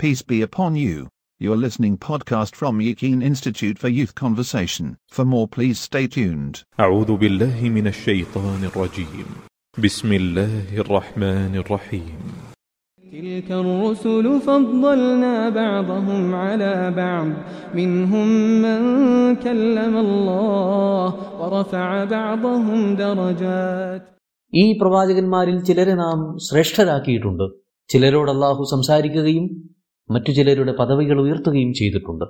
Peace be upon you. You're listening podcast from Yakin Institute for Youth Conversation. For more, please stay tuned. أعوذ بالله من الشيطان الرجيم بسم الله الرحمن الرحيم تلك الرسل فضلنا بعضهم على بعض منهم من كلم الله ورفع بعضهم درجات ഈ പ്രവാചകന്മാരിൽ ചിലരെ നാം ശ്രേഷ്ഠരാക്കിയിട്ടുണ്ട് ചിലരോട് അള്ളാഹു സംസാരിക്കുകയും മറ്റു ചിലരുടെ പദവികൾ ഉയർത്തുകയും ചെയ്തിട്ടുണ്ട്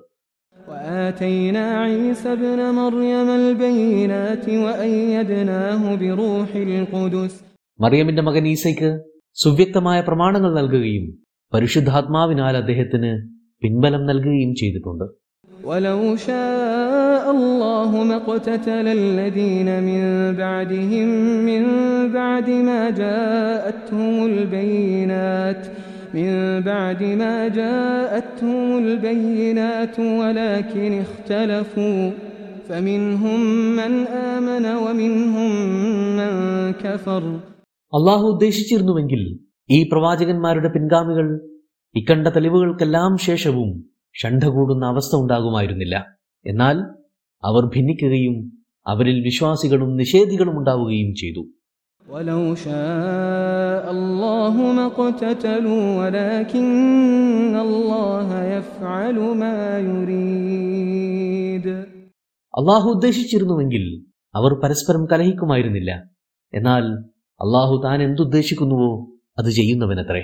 وآتينا عيسى ابن مريم البينات وأيدناه بروح القدس മറിയമിന്റെ മകൻ ഈസയ്ക്ക് സുവ്യക്തമായ പ്രമാണങ്ങൾ നൽകുകയും പരിശുദ്ധാത്മാവിനാൽ അദ്ദേഹത്തിന് പിൻബലം നൽകുകയും ചെയ്തിട്ടുണ്ട് ولو شاء الله ما اقتتل الذين من بعدهم من بعد ما جاءتهم البينات من بعد ما جاءتهم البينات ولكن اختلفوا فمنهم من آمن ومنهم من كفر അള്ളാഹു ഉദ്ദേശിച്ചിരുന്നുവെങ്കിൽ ഈ പ്രവാചകന്മാരുടെ പിൻഗാമികൾ ഇക്കണ്ട തെളിവുകൾക്കെല്ലാം ശേഷവും ഷണ്ഠ കൂടുന്ന അവസ്ഥ ഉണ്ടാകുമായിരുന്നില്ല എന്നാൽ അവർ ഭിന്നിക്കുകയും അവരിൽ വിശ്വാസികളും നിഷേധികളും ഉണ്ടാവുകയും ചെയ്തു ولو شاء الله ما اقتتلوا ولكن الله يفعل ما يريد അള്ളാഹു ഉദ്ദേശിച്ചിരുന്നുവെങ്കിൽ അവർ പരസ്പരം കലഹിക്കുമായിരുന്നില്ല എന്നാൽ അള്ളാഹു താൻ എന്തുദ്ദേശിക്കുന്നുവോ അത് ചെയ്യുന്നവനത്രേ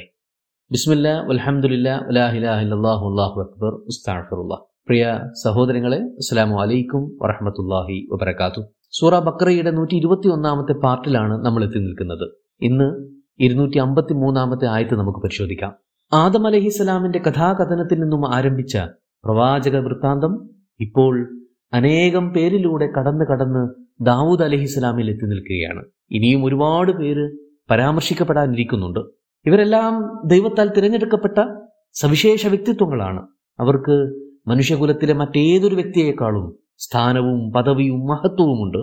ബിസ്മില്ല വൽഹംദുലില്ല വലാഹിലാഹില്ലാഹു അല്ലാഹു അക്ബർ ഉസ്താഫറുള്ള പ്രിയ സഹോദരങ്ങളെ അസ്സലാമു അലൈക്കും വറഹമത്തുല്ലാഹി വബർക്കാത്തു സൂറ ബക്രയുടെ നൂറ്റി ഇരുപത്തി ഒന്നാമത്തെ പാർട്ടിലാണ് നമ്മൾ എത്തി നിൽക്കുന്നത്. ഇന്ന് ഇരുന്നൂറ്റി അമ്പത്തി മൂന്നാമത്തെ ആയത്ത് നമുക്ക് പരിശോധിക്കാം. ആദം അലഹിസ്സലാമിന്റെ കഥാകഥനത്തിൽ നിന്നും ആരംഭിച്ച പ്രവാചക വൃത്താന്തം ഇപ്പോൾ അനേകം പേരിലൂടെ കടന്ന് കടന്ന് ദാവൂദ് അലഹിസ്സലാമിൽ എത്തി നിൽക്കുകയാണ്. ഇനിയും ഒരുപാട് പേര് പരാമർശിക്കപ്പെടാനിരിക്കുന്നുണ്ട്. ഇവരെല്ലാം ദൈവത്താൽ തിരഞ്ഞെടുക്കപ്പെട്ട സവിശേഷ വ്യക്തിത്വങ്ങളാണ്. അവർക്ക് മനുഷ്യകുലത്തിലെ മറ്റേതൊരു വ്യക്തിയേക്കാളും സ്ഥാനവും പദവിയും മഹത്വവുമുണ്ട്.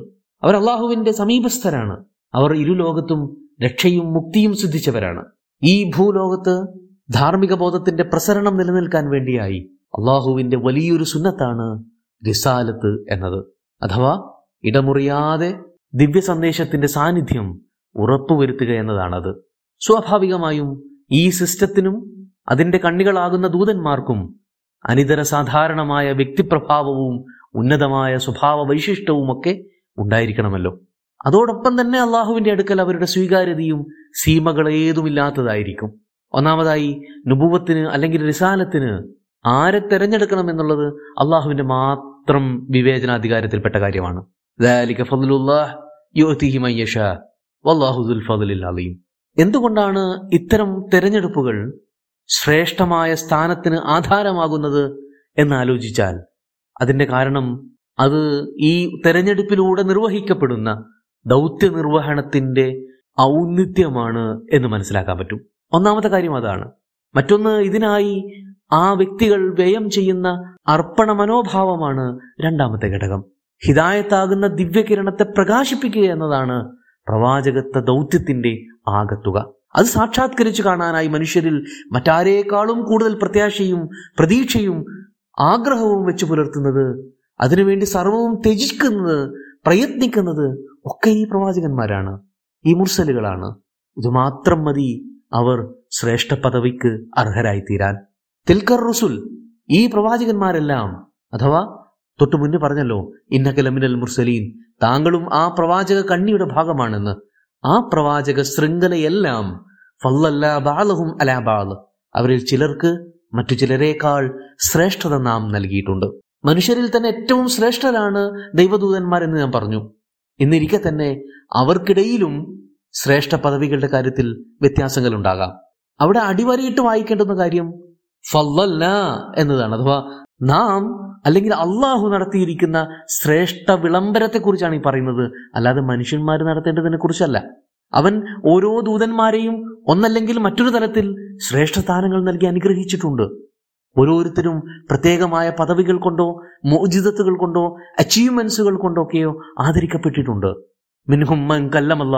അവർ അള്ളാഹുവിന്റെ സമീപസ്ഥരാണ്. അവർ ഇരുലോകത്തും രക്ഷയും മുക്തിയും സിദ്ധിച്ചവരാണ്. ഈ ഭൂലോകത്ത് ധാർമ്മിക ബോധത്തിന്റെ പ്രസരണം നിലനിൽക്കാൻ വേണ്ടിയായി അള്ളാഹുവിന്റെ വലിയൊരു സുന്നത്താണ് റിസാലത്ത് എന്നത്. അഥവാ ഇടമുറിയാതെ ദിവ്യ സന്ദേശത്തിന്റെ സാന്നിധ്യം ഉറപ്പുവരുത്തുക എന്നതാണത്. സ്വാഭാവികമായും ഈ സിസ്റ്റത്തിനും അതിന്റെ കണ്ണികളാകുന്ന ദൂതന്മാർക്കും അനിതര സാധാരണമായ വ്യക്തിപ്രഭാവവും ഉന്നതമായ സ്വഭാവ വൈശിഷ്ടവുമൊക്കെ ഉണ്ടായിരിക്കണമല്ലോ. അതോടൊപ്പം തന്നെ അള്ളാഹുവിന്റെ അടുക്കൽ അവരുടെ സ്വീകാര്യതയും സീമകൾ ഏതുമില്ലാത്തതായിരിക്കും ഒന്നാമതായി നുപൂവത്തിന് അല്ലെങ്കിൽ റിസാലത്തിന് ആരെ തെരഞ്ഞെടുക്കണം എന്നുള്ളത് അള്ളാഹുവിന്റെ മാത്രം വിവേചനാധികാരത്തിൽപ്പെട്ട കാര്യമാണ്. എന്തുകൊണ്ടാണ് ഇത്തരം തെരഞ്ഞെടുപ്പുകൾ ശ്രേഷ്ഠമായ സ്ഥാനത്തിന് ആധാരമാകുന്നത് എന്നാലോചിച്ചാൽ അതിന്റെ കാരണം അത് ഈ തെരഞ്ഞെടുപ്പിലൂടെ നിർവഹിക്കപ്പെടുന്ന ദൗത്യ നിർവഹണത്തിന്റെ ഔന്നിത്യമാണ് എന്ന് മനസ്സിലാക്കാൻ പറ്റും. ഒന്നാമത്തെ കാര്യം അതാണ്. മറ്റൊന്ന് ഇതിനായി ആ വ്യക്തികൾ വ്യയം ചെയ്യുന്ന അർപ്പണ മനോഭാവമാണ് രണ്ടാമത്തെ ഘടകം. ഹിതായത്താകുന്ന ദിവ്യകിരണത്തെ പ്രകാശിപ്പിക്കുക എന്നതാണ് പ്രവാചകത്വ ദൗത്യത്തിന്റെ ആകത്തുക. അത് സാക്ഷാത്കരിച്ചു കാണാനായി മനുഷ്യരിൽ മറ്റാരേക്കാളും കൂടുതൽ പ്രത്യാശയും പ്രതീക്ഷയും ആഗ്രഹവും വെച്ച് പുലർത്തുന്നത് അതിനുവേണ്ടി സർവവും ത്യജിക്കുന്നത് പ്രയത്നിക്കുന്നത് ഒക്കെ ഈ പ്രവാചകന്മാരാണ് ഈ മുർസലുകളാണ്. ഇതുമാത്രം മതി അവർ ശ്രേഷ്ഠ പദവിക്ക് അർഹരായിത്തീരാൻ. തിൽക്കർ റുസുൽ ഈ പ്രവാചകന്മാരെല്ലാം അഥവാ തൊട്ടു മുന്നേ പറഞ്ഞല്ലോ ഇന്നകലമിനൽ മുർസലീൻ താങ്കളും ആ പ്രവാചക കണ്ണിയുടെ ഭാഗമാണെന്ന്. ആ പ്രവാചക ശൃംഖലയെല്ലാം ഫല്ലല്ലാ ബാലഹും അലാബാൽ അവരിൽ ചിലർക്ക് മറ്റു ചിലരേക്കാൾ ശ്രേഷ്ഠത നാം നൽകിയിട്ടുണ്ട്. മനുഷ്യരിൽ തന്നെ ഏറ്റവും ശ്രേഷ്ഠരാണ് ദൈവദൂതന്മാരെന്ന് ഞാൻ പറഞ്ഞു. എന്നിരിക്കെ തന്നെ അവർക്കിടയിലും ശ്രേഷ്ഠ പദവികളുടെ കാര്യത്തിൽ വ്യത്യാസങ്ങൾ ഉണ്ടാകാം അവിടെ അടിവരയിട്ട് വായിക്കേണ്ടുന്ന കാര്യം ഫല്ലല്ല എന്നതാണ്. അഥവാ നാം അല്ലെങ്കിൽ അള്ളാഹു നടത്തിയിരിക്കുന്ന ശ്രേഷ്ഠ വിളംബരത്തെക്കുറിച്ചാണ് ഈ പറയുന്നത്. അല്ലാതെ മനുഷ്യന്മാർ നടത്തേണ്ടതിനെ കുറിച്ചല്ല അവൻ ഓരോ ദൂതന്മാരെയും ഒന്നല്ലെങ്കിൽ മറ്റൊരു തലത്തിൽ ശ്രേഷ്ഠ സ്ഥാനങ്ങൾ നൽകി അനുഗ്രഹിച്ചിട്ടുണ്ട്. ഓരോരുത്തരും പ്രത്യേകമായ പദവികൾ കൊണ്ടോ മോചിതത്തുകൾ കൊണ്ടോ അച്ചീവ്മെന്റ്സുകൾ കൊണ്ടൊക്കെയോ ആദരിക്കപ്പെട്ടിട്ടുണ്ട്. മിൻഹും മൻ കല്ലമല്ല.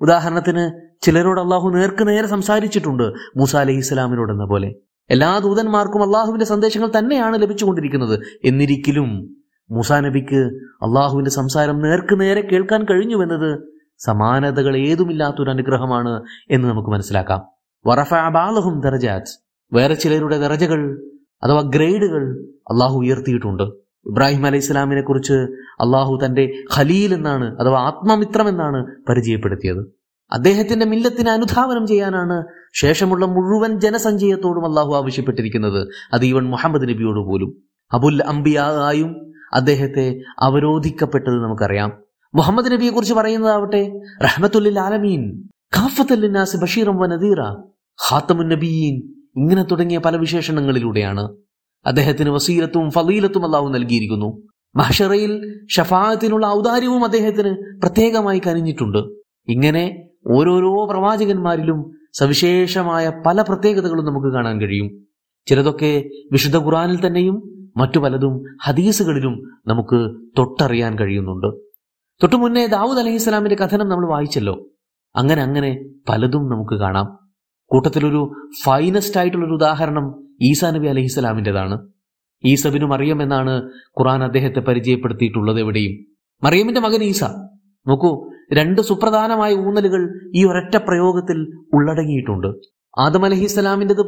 ഉദാഹരണത്തിന് ചിലരോട് അള്ളാഹു നേർക്ക് നേരെ സംസാരിച്ചിട്ടുണ്ട് മൂസ അലഹി ഇസ്ലാമിനോട് എന്ന പോലെ. എല്ലാ ദൂതന്മാർക്കും അള്ളാഹുവിന്റെ സന്ദേശങ്ങൾ തന്നെയാണ് ലഭിച്ചുകൊണ്ടിരിക്കുന്നത്. എന്നിരിക്കലും മൂസാ നബിക്ക് അള്ളാഹുവിന്റെ സംസാരം നേർക്ക് നേരെ കേൾക്കാൻ കഴിഞ്ഞുവെന്നത് സമാനതകൾ ഏതുമില്ലാത്തൊരു അനുഗ്രഹമാണ് എന്ന് നമുക്ക് മനസ്സിലാക്കാം. വറഫ ബാലഹും ദറജാത്ത് വേറെ ചിലരുടെ ദറജകൾ അഥവാ ഗ്രേഡുകൾ അള്ളാഹു ഉയർത്തിയിട്ടുണ്ട്. ഇബ്രാഹിം അലൈഹി ഇസ്ലാമിനെ കുറിച്ച് അള്ളാഹു തന്റെ ഖലീൽ എന്നാണ് അഥവാ ആത്മമിത്രം എന്നാണ് പരിചയപ്പെടുത്തിയത്. അദ്ദേഹത്തിന്റെ മില്ലത്തിനെ അനുധാവനം ചെയ്യാനാണ് ശേഷമുള്ള മുഴുവൻ ജനസഞ്ചയത്തോടും അള്ളാഹു ആവശ്യപ്പെട്ടിരിക്കുന്നത്. അത് ഈവൻ മുഹമ്മദ് നബിയോട് പോലും. അബുൽ അംബിയായും അദ്ദേഹത്തെ അവരോധിക്കപ്പെട്ടത് നമുക്കറിയാം. മുഹമ്മദ് നബിയെ കുറിച്ച് പറയുന്നതാവട്ടെ റഹ്മത്തുല്ലിൽ ആലമീൻ കാഫത്തല്ലിനാസ് ബഷീറം വനദീറ ഹാത്തമുൻ നബീൻ ഇങ്ങനെ തുടങ്ങിയ പല വിശേഷണങ്ങളിലൂടെയാണ് അദ്ദേഹത്തിന് വസീലത്തും ഫലീലത്തും അള്ളാഹു നൽകിയിരിക്കുന്നു. മഹഷറയിൽ ഷഫാത്തിനുള്ള ഔദാര്യവും അദ്ദേഹത്തിന് പ്രത്യേകമായി കനിഞ്ഞിട്ടുണ്ട്. ഇങ്ങനെ ഓരോരോ പ്രവാചകന്മാരിലും സവിശേഷമായ പല പ്രത്യേകതകളും നമുക്ക് കാണാൻ കഴിയും. ചിലതൊക്കെ വിശുദ്ധ ഖുറാനിൽ തന്നെയും മറ്റു പലതും ഹദീസുകളിലും നമുക്ക് തൊട്ടറിയാൻ കഴിയുന്നുണ്ട്. തൊട്ടു മുന്നേ ദാവൂദ് അലഹി ഇസ്ലാമിന്റെ കഥനം നമ്മൾ വായിച്ചല്ലോ. അങ്ങനെ അങ്ങനെ പലതും നമുക്ക് കാണാം. കൂട്ടത്തിലൊരു ഫൈനസ്റ്റ് ആയിട്ടുള്ളൊരു ഉദാഹരണം ഈസാ നബി അലഹി ഇസ്ലാമിന്റെതാണ് ഈസബിനു മറിയം എന്നാണ് ഖുറാൻ അദ്ദേഹത്തെ പരിചയപ്പെടുത്തിയിട്ടുള്ളത് എവിടെയും. മറിയമിന്റെ മകൻ ഈസ. നോക്കൂ രണ്ട് സുപ്രധാനമായ ഊന്നലുകൾ ഈ ഒരൊറ്റ പ്രയോഗത്തിൽ ഉള്ളടങ്ങിയിട്ടുണ്ട്. ആദം അലഹി ഇസ്ലാമിന്റെത്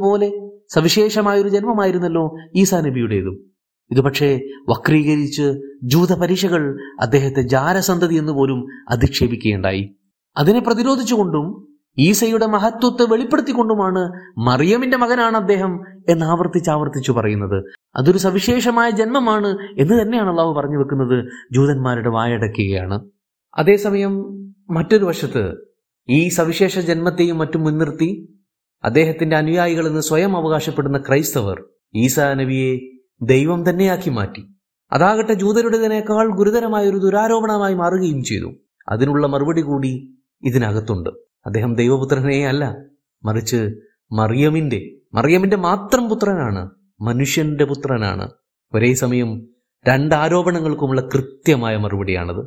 സവിശേഷമായൊരു ജന്മമായിരുന്നല്ലോ ഈസാ നബിയുടേതും. ഇത് പക്ഷേ വക്രീകരിച്ച് ജൂത പരീക്ഷകൾ അദ്ദേഹത്തെ ജാരസന്തതി എന്ന് പോലും അധിക്ഷേപിക്കുകയുണ്ടായി. അതിനെ പ്രതിരോധിച്ചുകൊണ്ടും ഈസയുടെ മഹത്വത്തെ വെളിപ്പെടുത്തിക്കൊണ്ടുമാണ് മറിയമിന്റെ മകനാണ് അദ്ദേഹം എന്ന് ആവർത്തിച്ച് ആവർത്തിച്ചു പറയുന്നത്. അതൊരു സവിശേഷമായ ജന്മമാണ് എന്ന് തന്നെയാണ് അള്ളാഹു പറഞ്ഞു വെക്കുന്നത് ജൂതന്മാരുടെ വായടക്കുകയാണ്. അതേസമയം മറ്റൊരു വശത്ത് ഈ സവിശേഷ ജന്മത്തെയും മറ്റും മുൻനിർത്തി അദ്ദേഹത്തിന്റെ അനുയായികൾ സ്വയം അവകാശപ്പെടുന്ന ക്രൈസ്തവർ ഈസാ നബിയെ ദൈവം തന്നെയാക്കി മാറ്റി. അതാകട്ടെ ജൂതരുടേതിനേക്കാൾ ഗുരുതരമായ ഒരു ദുരാരോപണമായി മാറുകയും ചെയ്തു. അതിനുള്ള മറുപടി കൂടി ഇതിനകത്തുണ്ട്. അദ്ദേഹം ദൈവപുത്രനെ അല്ല മറിച്ച് മറിയമിന്റെ മറിയമിന്റെ മാത്രം പുത്രനാണ് മനുഷ്യന്റെ പുത്രനാണ്. ഒരേ സമയം രണ്ട് ആരോപണങ്ങൾക്കുമുള്ള കൃത്യമായ മറുപടിയാണത്.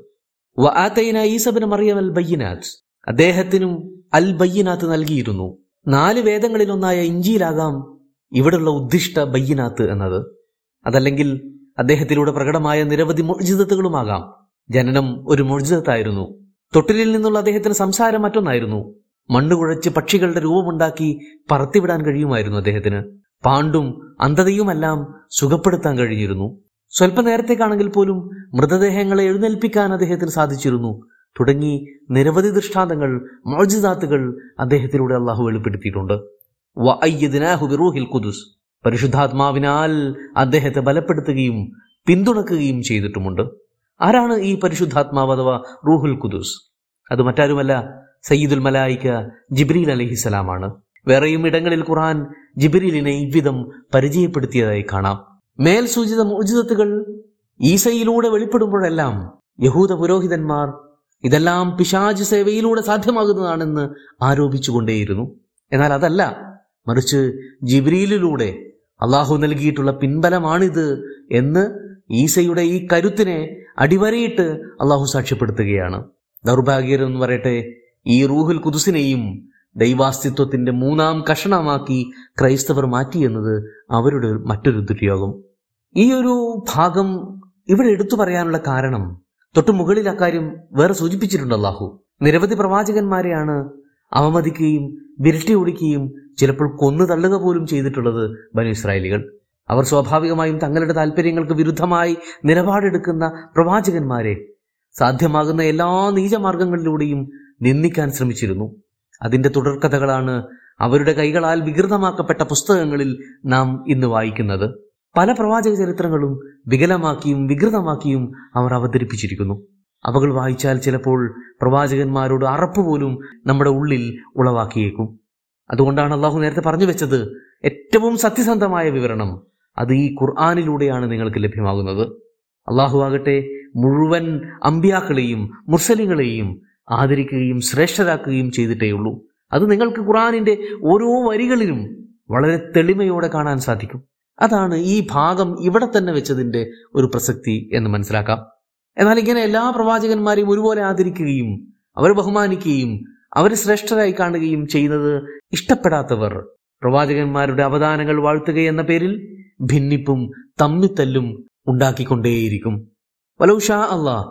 വആതൈന ഈസബിന് മറിയം അൽ ബയ്യനാത്ത്. അദ്ദേഹത്തിനും അൽ ബയ്യനാത്ത് നൽകിയിരുന്നു. നാല് വേദങ്ങളിലൊന്നായ ഇഞ്ചിയിലാകാം ഇവിടുള്ള ഉദ്ദിഷ്ട ബയ്യനാത്ത് എന്നത്. അതല്ലെങ്കിൽ അദ്ദേഹത്തിലൂടെ പ്രകടമായ നിരവധി മൊഴിജിതത്തുകളുമാകാം ജനനം ഒരു മൊഴിജിതത്തായിരുന്നു. തൊട്ടിലിൽ നിന്നുള്ള അദ്ദേഹത്തിന് സംസാരം മറ്റൊന്നായിരുന്നു. മണ്ണ് കുഴച്ച് പക്ഷികളുടെ രൂപമുണ്ടാക്കി പറത്തിവിടാൻ കഴിയുമായിരുന്നു അദ്ദേഹത്തിന്. പാണ്ടും അന്ധതയുമെല്ലാം സുഖപ്പെടുത്താൻ കഴിഞ്ഞിരുന്നു. സ്വല്പ നേരത്തേക്കാണെങ്കിൽ പോലും മൃതദേഹങ്ങളെ എഴുന്നേൽപ്പിക്കാൻ അദ്ദേഹത്തിന് സാധിച്ചിരുന്നു. തുടങ്ങി നിരവധി ദൃഷ്ടാന്തങ്ങൾ മോജിദാത്തുകൾ അദ്ദേഹത്തിലൂടെ അള്ളാഹു വെളിപ്പെടുത്തിയിട്ടുണ്ട്. ബിറൂഹിൽ ഖുദുസ്. പരിശുദ്ധാത്മാവിനാൽ അദ്ദേഹത്തെ ബലപ്പെടുത്തുകയും പിന്തുണക്കുകയും ചെയ്തിട്ടുമുണ്ട്. ആരാണ് ഈ പരിശുദ്ധാത്മാവ് അഥവാ റൂഹുൽ ഖുദുസ്? അത് മറ്റാരുമല്ല സയ്യിദുൽ മലായിക്ക ജിബ്രീൽ അലഹിസലാമാണ് വേറെയും ഇടങ്ങളിൽ ഖുർആൻ ജിബ്രീലിനെ ഇவ்விധം പരിചയപ്പെടുത്തിയതായി കാണാം. മേൽ സൂചിത മോചിതത്തുകൾ ഈസയിലൂടെ വെളിപ്പെടുമ്പോഴെല്ലാം യഹൂദ പുരോഹിതന്മാർ ഇതെല്ലാം പിശാജ് സേവയിലൂടെ സാധ്യമാകുന്നതാണെന്ന് ആരോപിച്ചുകൊണ്ടേയിരുന്നു. എന്നാൽ അതല്ല മറിച്ച് ജിബ്രീലിലൂടെ അള്ളാഹു നൽകിയിട്ടുള്ള പിൻബലമാണിത് എന്ന് ഈസയുടെ ഈ കരുത്തിനെ അടിവരയിട്ട് അള്ളാഹു സാക്ഷ്യപ്പെടുത്തുകയാണ്. ദൗർഭാഗ്യരെന്ന് പറയട്ടെ ഈ റൂഹുൽ കുതുസിനെയും ദൈവാസ്തിത്വത്തിന്റെ മൂന്നാം കഷണമാക്കി ക്രൈസ്തവർ മാറ്റിയെന്നത് അവരുടെ മറ്റൊരു ദുര്യോഗം. ഈ ഒരു ഭാഗം ഇവിടെ എടുത്തു പറയാനുള്ള കാരണം തൊട്ടു മുകളിൽ അക്കാര്യം വേറെ സൂചിപ്പിച്ചിട്ടുണ്ട് അള്ളാഹു. നിരവധി പ്രവാചകന്മാരെയാണ് അവമതിക്കുകയും വിരട്ടി ഓടിക്കുകയും ചിലപ്പോൾ കൊന്നു തള്ളുക പോലും ചെയ്തിട്ടുള്ളത് ബനു ഇസ്രായേലികൾ. അവർ സ്വാഭാവികമായും തങ്ങളുടെ താല്പര്യങ്ങൾക്ക് വിരുദ്ധമായി നിലപാടെടുക്കുന്ന പ്രവാചകന്മാരെ സാധ്യമാകുന്ന എല്ലാ നീചമാർഗങ്ങളിലൂടെയും നിന്ദിക്കാൻ ശ്രമിച്ചിരുന്നു. അതിന്റെ തുടർക്കഥകളാണ് അവരുടെ കൈകളാൽ വികൃതമാക്കപ്പെട്ട പുസ്തകങ്ങളിൽ നാം ഇന്ന് വായിക്കുന്നത്. പല പ്രവാചക ചരിത്രങ്ങളും വികലമാക്കിയും വികൃതമാക്കിയും അവർ അവതരിപ്പിച്ചിരിക്കുന്നു. അവകൾ വായിച്ചാൽ ചിലപ്പോൾ പ്രവാചകന്മാരോട് അറപ്പ് പോലും നമ്മുടെ ഉള്ളിൽ ഉളവാക്കിയേക്കും. അതുകൊണ്ടാണ് അള്ളാഹു നേരത്തെ പറഞ്ഞു വെച്ചത്. ഏറ്റവും സത്യസന്ധമായ വിവരണം അത് ഈ ഖുർആാനിലൂടെയാണ് നിങ്ങൾക്ക് ലഭ്യമാകുന്നത്. അള്ളാഹു ആകട്ടെ മുഴുവൻ അമ്പ്യാക്കളെയും മുർസലിങ്ങളെയും ആദരിക്കുകയും ശ്രേഷ്ഠരാക്കുകയും ചെയ്തിട്ടേയുള്ളൂ അത് നിങ്ങൾക്ക് ഖുറാനിന്റെ ഓരോ വരികളിലും വളരെ തെളിമയോടെ കാണാൻ സാധിക്കും. അതാണ് ഈ ഭാഗം ഇവിടെ തന്നെ വെച്ചതിന്റെ ഒരു പ്രസക്തി എന്ന് മനസ്സിലാക്കാം. എന്നാൽ ഇങ്ങനെ എല്ലാ പ്രവാചകന്മാരെയും ഒരുപോലെ ആദരിക്കുകയും അവർ ബഹുമാനിക്കുകയും അവരെ ശ്രേഷ്ഠരായി കാണുകയും ചെയ്യുന്നത് ഇഷ്ടപ്പെടാത്തവർ. പ്രവാചകന്മാരുടെ അവദാനങ്ങൾ വാഴ്ത്തുകയെന്ന പേരിൽ ഭിന്നിപ്പും തമ്മിത്തല്ലും ഉണ്ടാക്കിക്കൊണ്ടേയിരിക്കും. വലൗഷാ അള്ളാഹ്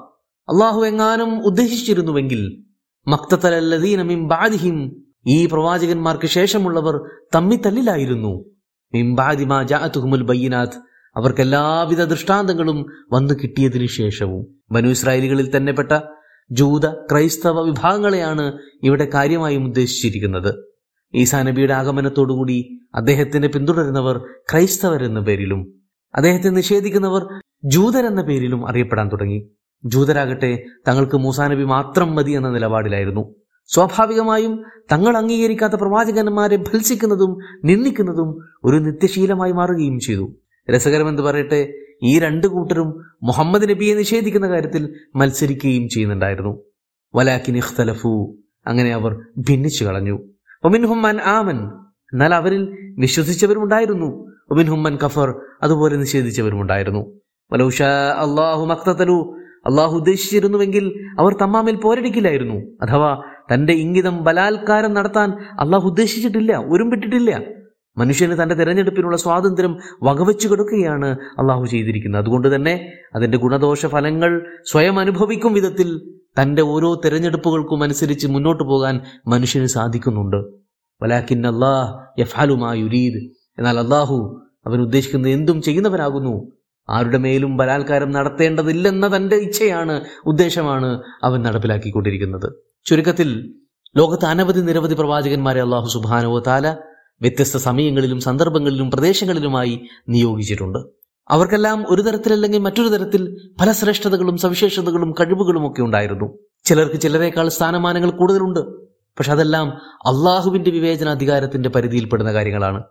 അള്ളാഹു എങ്ങാനും ഉദ്ദേശിച്ചിരുന്നുവെങ്കിൽ മക്തത്തലല്ലദീനമിം ബാധിഹിം ഈ പ്രവാചകന്മാർക്ക് ശേഷമുള്ളവർ തമ്മിത്തല്ലിലായിരുന്നു. മിംബാദിമാ അവർക്ക് എല്ലാവിധ ദൃഷ്ടാന്തങ്ങളും വന്നു കിട്ടിയതിനു ശേഷവും. ബനു ഇസ്രായേലികളിൽ തന്നെ പെട്ട ജൂത ക്രൈസ്തവ വിഭാഗങ്ങളെയാണ് ഇവിടെ കാര്യമായും ഉദ്ദേശിച്ചിരിക്കുന്നത്. ഈസാ നബിയുടെ ആഗമനത്തോടുകൂടി അദ്ദേഹത്തിനെ പിന്തുടരുന്നവർ ക്രൈസ്തവരെന്ന പേരിലും അദ്ദേഹത്തെ നിഷേധിക്കുന്നവർ ജൂതരെന്ന പേരിലും അറിയപ്പെടാൻ തുടങ്ങി. ജൂതരാകട്ടെ തങ്ങൾക്ക് മൂസാ നബി മാത്രം മതി എന്ന നിലപാടിലായിരുന്നു. സ്വാഭാവികമായും തങ്ങൾ അംഗീകരിക്കാത്ത പ്രവാചകന്മാരെ ഭത്സിക്കുന്നതും നിന്ദിക്കുന്നതും ഒരു നിത്യശീലമായി മാറുകയും ചെയ്തു. രസകരമെന്ന് പറയട്ടെ ഈ രണ്ട് കൂട്ടരും മുഹമ്മദ് നബിയെ നിഷേധിക്കുന്ന കാര്യത്തിൽ മത്സരിക്കുകയും ചെയ്യുന്നുണ്ടായിരുന്നു. വലാക്കിൻ ഇഖ്തലഫു. അങ്ങനെ അവർ ഭിന്നിച്ചു കളഞ്ഞു. ഒമിൻഹുമ്മൻ ആമൻ. എന്നാൽ അവരിൽ വിശ്വസിച്ചവരുമുണ്ടായിരുന്നു. ഒമിൻഹുമ്മൻ കഫർ. അതുപോലെ നിഷേധിച്ചവരുമുണ്ടായിരുന്നു. വലൗഷ അള്ളാഹു മക്തലു അള്ളാഹു ഉദ്ദേശിച്ചിരുന്നുവെങ്കിൽ അവർ തമ്മാമിൽ പോരടിക്കില്ലായിരുന്നു. അഥവാ തന്റെ ഇംഗിതം ബലാത്കാരം നടത്താൻ അള്ളാഹു ഉദ്ദേശിച്ചിട്ടില്ല ഉരുമ്പിട്ടിട്ടില്ല മനുഷ്യന് തന്റെ തിരഞ്ഞെടുപ്പിനുള്ള സ്വാതന്ത്ര്യം വകവെച്ചു കൊടുക്കുകയാണ് അള്ളാഹു ചെയ്തിരിക്കുന്നത്. അതുകൊണ്ട് തന്നെ അതിന്റെ ഗുണദോഷ ഫലങ്ങൾ സ്വയം അനുഭവിക്കും വിധത്തിൽ തന്റെ ഓരോ തിരഞ്ഞെടുപ്പുകൾക്കും അനുസരിച്ച് മുന്നോട്ട് പോകാൻ മനുഷ്യന് സാധിക്കുന്നുണ്ട്. വലാഖിൻ അള്ളാഹ് യഫാലുമായുരീദ് എന്നാൽ അള്ളാഹു അവൻ ഉദ്ദേശിക്കുന്നത് എന്തും ചെയ്യുന്നവരാകുന്നു. ആരുടെ മേലും ബലാത്കാരം നടത്തേണ്ടതില്ലെന്ന തന്റെ ഇച്ഛയാണ് ഉദ്ദേശമാണ് അവൻ നടപ്പിലാക്കിക്കൊണ്ടിരിക്കുന്നത്. ചുരുക്കത്തിൽ ലോകത്ത് അനവധി നിരവധി പ്രവാചകന്മാരെ അള്ളാഹു സുബാനോ താല വ്യത്യസ്ത സമയങ്ങളിലും സന്ദർഭങ്ങളിലും പ്രദേശങ്ങളിലുമായി നിയോഗിച്ചിട്ടുണ്ട്. അവർക്കെല്ലാം ഒരു തരത്തിലല്ലെങ്കിൽ മറ്റൊരു തരത്തിൽ പല ശ്രേഷ്ഠതകളും സവിശേഷതകളും കഴിവുകളും ഒക്കെ ഉണ്ടായിരുന്നു. ചിലർക്ക് ചിലരേക്കാൾ സ്ഥാനമാനങ്ങൾ കൂടുതലുണ്ട്. പക്ഷെ അതെല്ലാം അള്ളാഹുവിന്റെ വിവേചനാധികാരത്തിന്റെ പരിധിയിൽപ്പെടുന്ന കാര്യങ്ങളാണ്.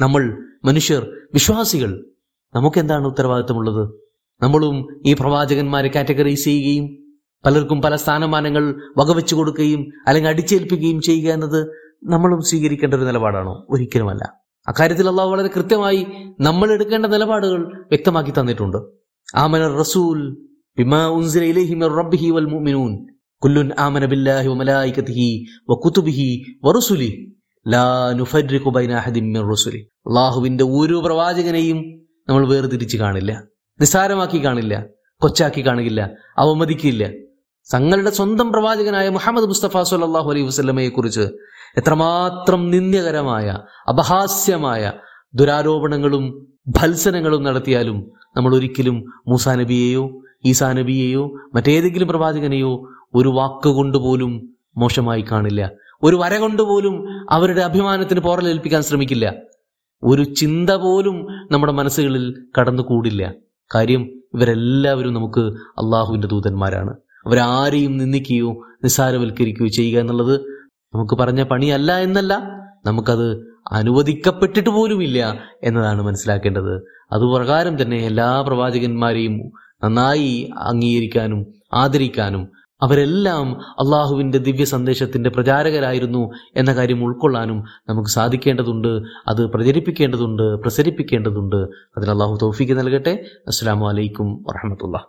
നമ്മൾ മനുഷ്യർ വിശ്വാസികൾ നമുക്കെന്താണ് ഉത്തരവാദിത്തമുള്ളത്? നമ്മളും ഈ പ്രവാചകന്മാരെ കാറ്റഗറൈസ് ചെയ്യുകയും പലർക്കും പല സ്ഥാനമാനങ്ങൾ വകവെച്ചു കൊടുക്കുകയും അല്ലെങ്കിൽ അടിച്ചേൽപ്പിക്കുകയും ചെയ്യുക എന്നത് നമ്മളും സ്വീകരിക്കേണ്ട ഒരു നിലപാടാണോ? ഒരിക്കലുമല്ല. അക്കാര്യത്തിൽ അള്ളാഹു വളരെ കൃത്യമായി നമ്മൾ എടുക്കേണ്ട നിലപാടുകൾ വ്യക്തമാക്കി തന്നിട്ടുണ്ട്. ആമന റസൂൽ ബിമാ ഉൻസില ഇലൈഹി മിർ വൽ മുഅ്മിനൂൻ. കുല്ലുൻ ആമന ബില്ലാഹി വകുതുബിഹി ലാ ബൈന മിർ ഒരു പ്രവാചകനെയും നമ്മൾ വേർതിരിച്ച് കാണില്ല. നിസ്സാരമാക്കി കാണില്ല. കൊച്ചാക്കി കാണില്ല. അവമതിക്കില്ല. തങ്ങളുടെ സ്വന്തം പ്രവാചകനായ മുഹമ്മദ് മുസ്തഫ സല്ലാഹു അലൈഹി വസ്ലമയെ കുറിച്ച് എത്രമാത്രം നിന്ദ്യകരമായ അപഹാസ്യമായ ദുരാരോപണങ്ങളും ഭത്സനങ്ങളും നടത്തിയാലും നമ്മൾ ഒരിക്കലും മൂസാ നബിയെയോ ഈസാ നബിയെയോ മറ്റേതെങ്കിലും പ്രവാചകനെയോ ഒരു വാക്കുകൊണ്ട് പോലും മോശമായി കാണില്ല. ഒരു വര കൊണ്ടുപോലും അവരുടെ അഭിമാനത്തിന് പോറലേൽപ്പിക്കാൻ ശ്രമിക്കില്ല. ഒരു ചിന്ത പോലും നമ്മുടെ മനസ്സുകളിൽ കടന്നുകൂടില്ല. കാര്യം ഇവരെല്ലാവരും നമുക്ക് അള്ളാഹുവിന്റെ ദൂതന്മാരാണ്. അവരാരെയും നിന്ദിക്കുകയോ നിസ്സാരവൽക്കരിക്കുകയോ ചെയ്യുക എന്നുള്ളത് നമുക്ക് പറഞ്ഞ പണിയല്ല എന്നല്ല നമുക്കത് അനുവദിക്കപ്പെട്ടിട്ട് പോലുമില്ല എന്നതാണ് മനസ്സിലാക്കേണ്ടത്. അതുപ്രകാരം തന്നെ എല്ലാ പ്രവാചകന്മാരെയും നന്നായി അംഗീകരിക്കാനും ആദരിക്കാനും അവരെല്ലാം അള്ളാഹുവിന്റെ ദിവ്യ സന്ദേശത്തിന്റെ പ്രചാരകരായിരുന്നു എന്ന കാര്യം ഉൾക്കൊള്ളാനും നമുക്ക് സാധിക്കേണ്ടതുണ്ട് അത് പ്രചരിപ്പിക്കേണ്ടതുണ്ട് പ്രസരിപ്പിക്കേണ്ടതുണ്ട്. അതിന് അള്ളാഹു തൗഫീക്ക് നൽകട്ടെ. അസ്സാം വലൈക്കും വറഹമത്തുള്ള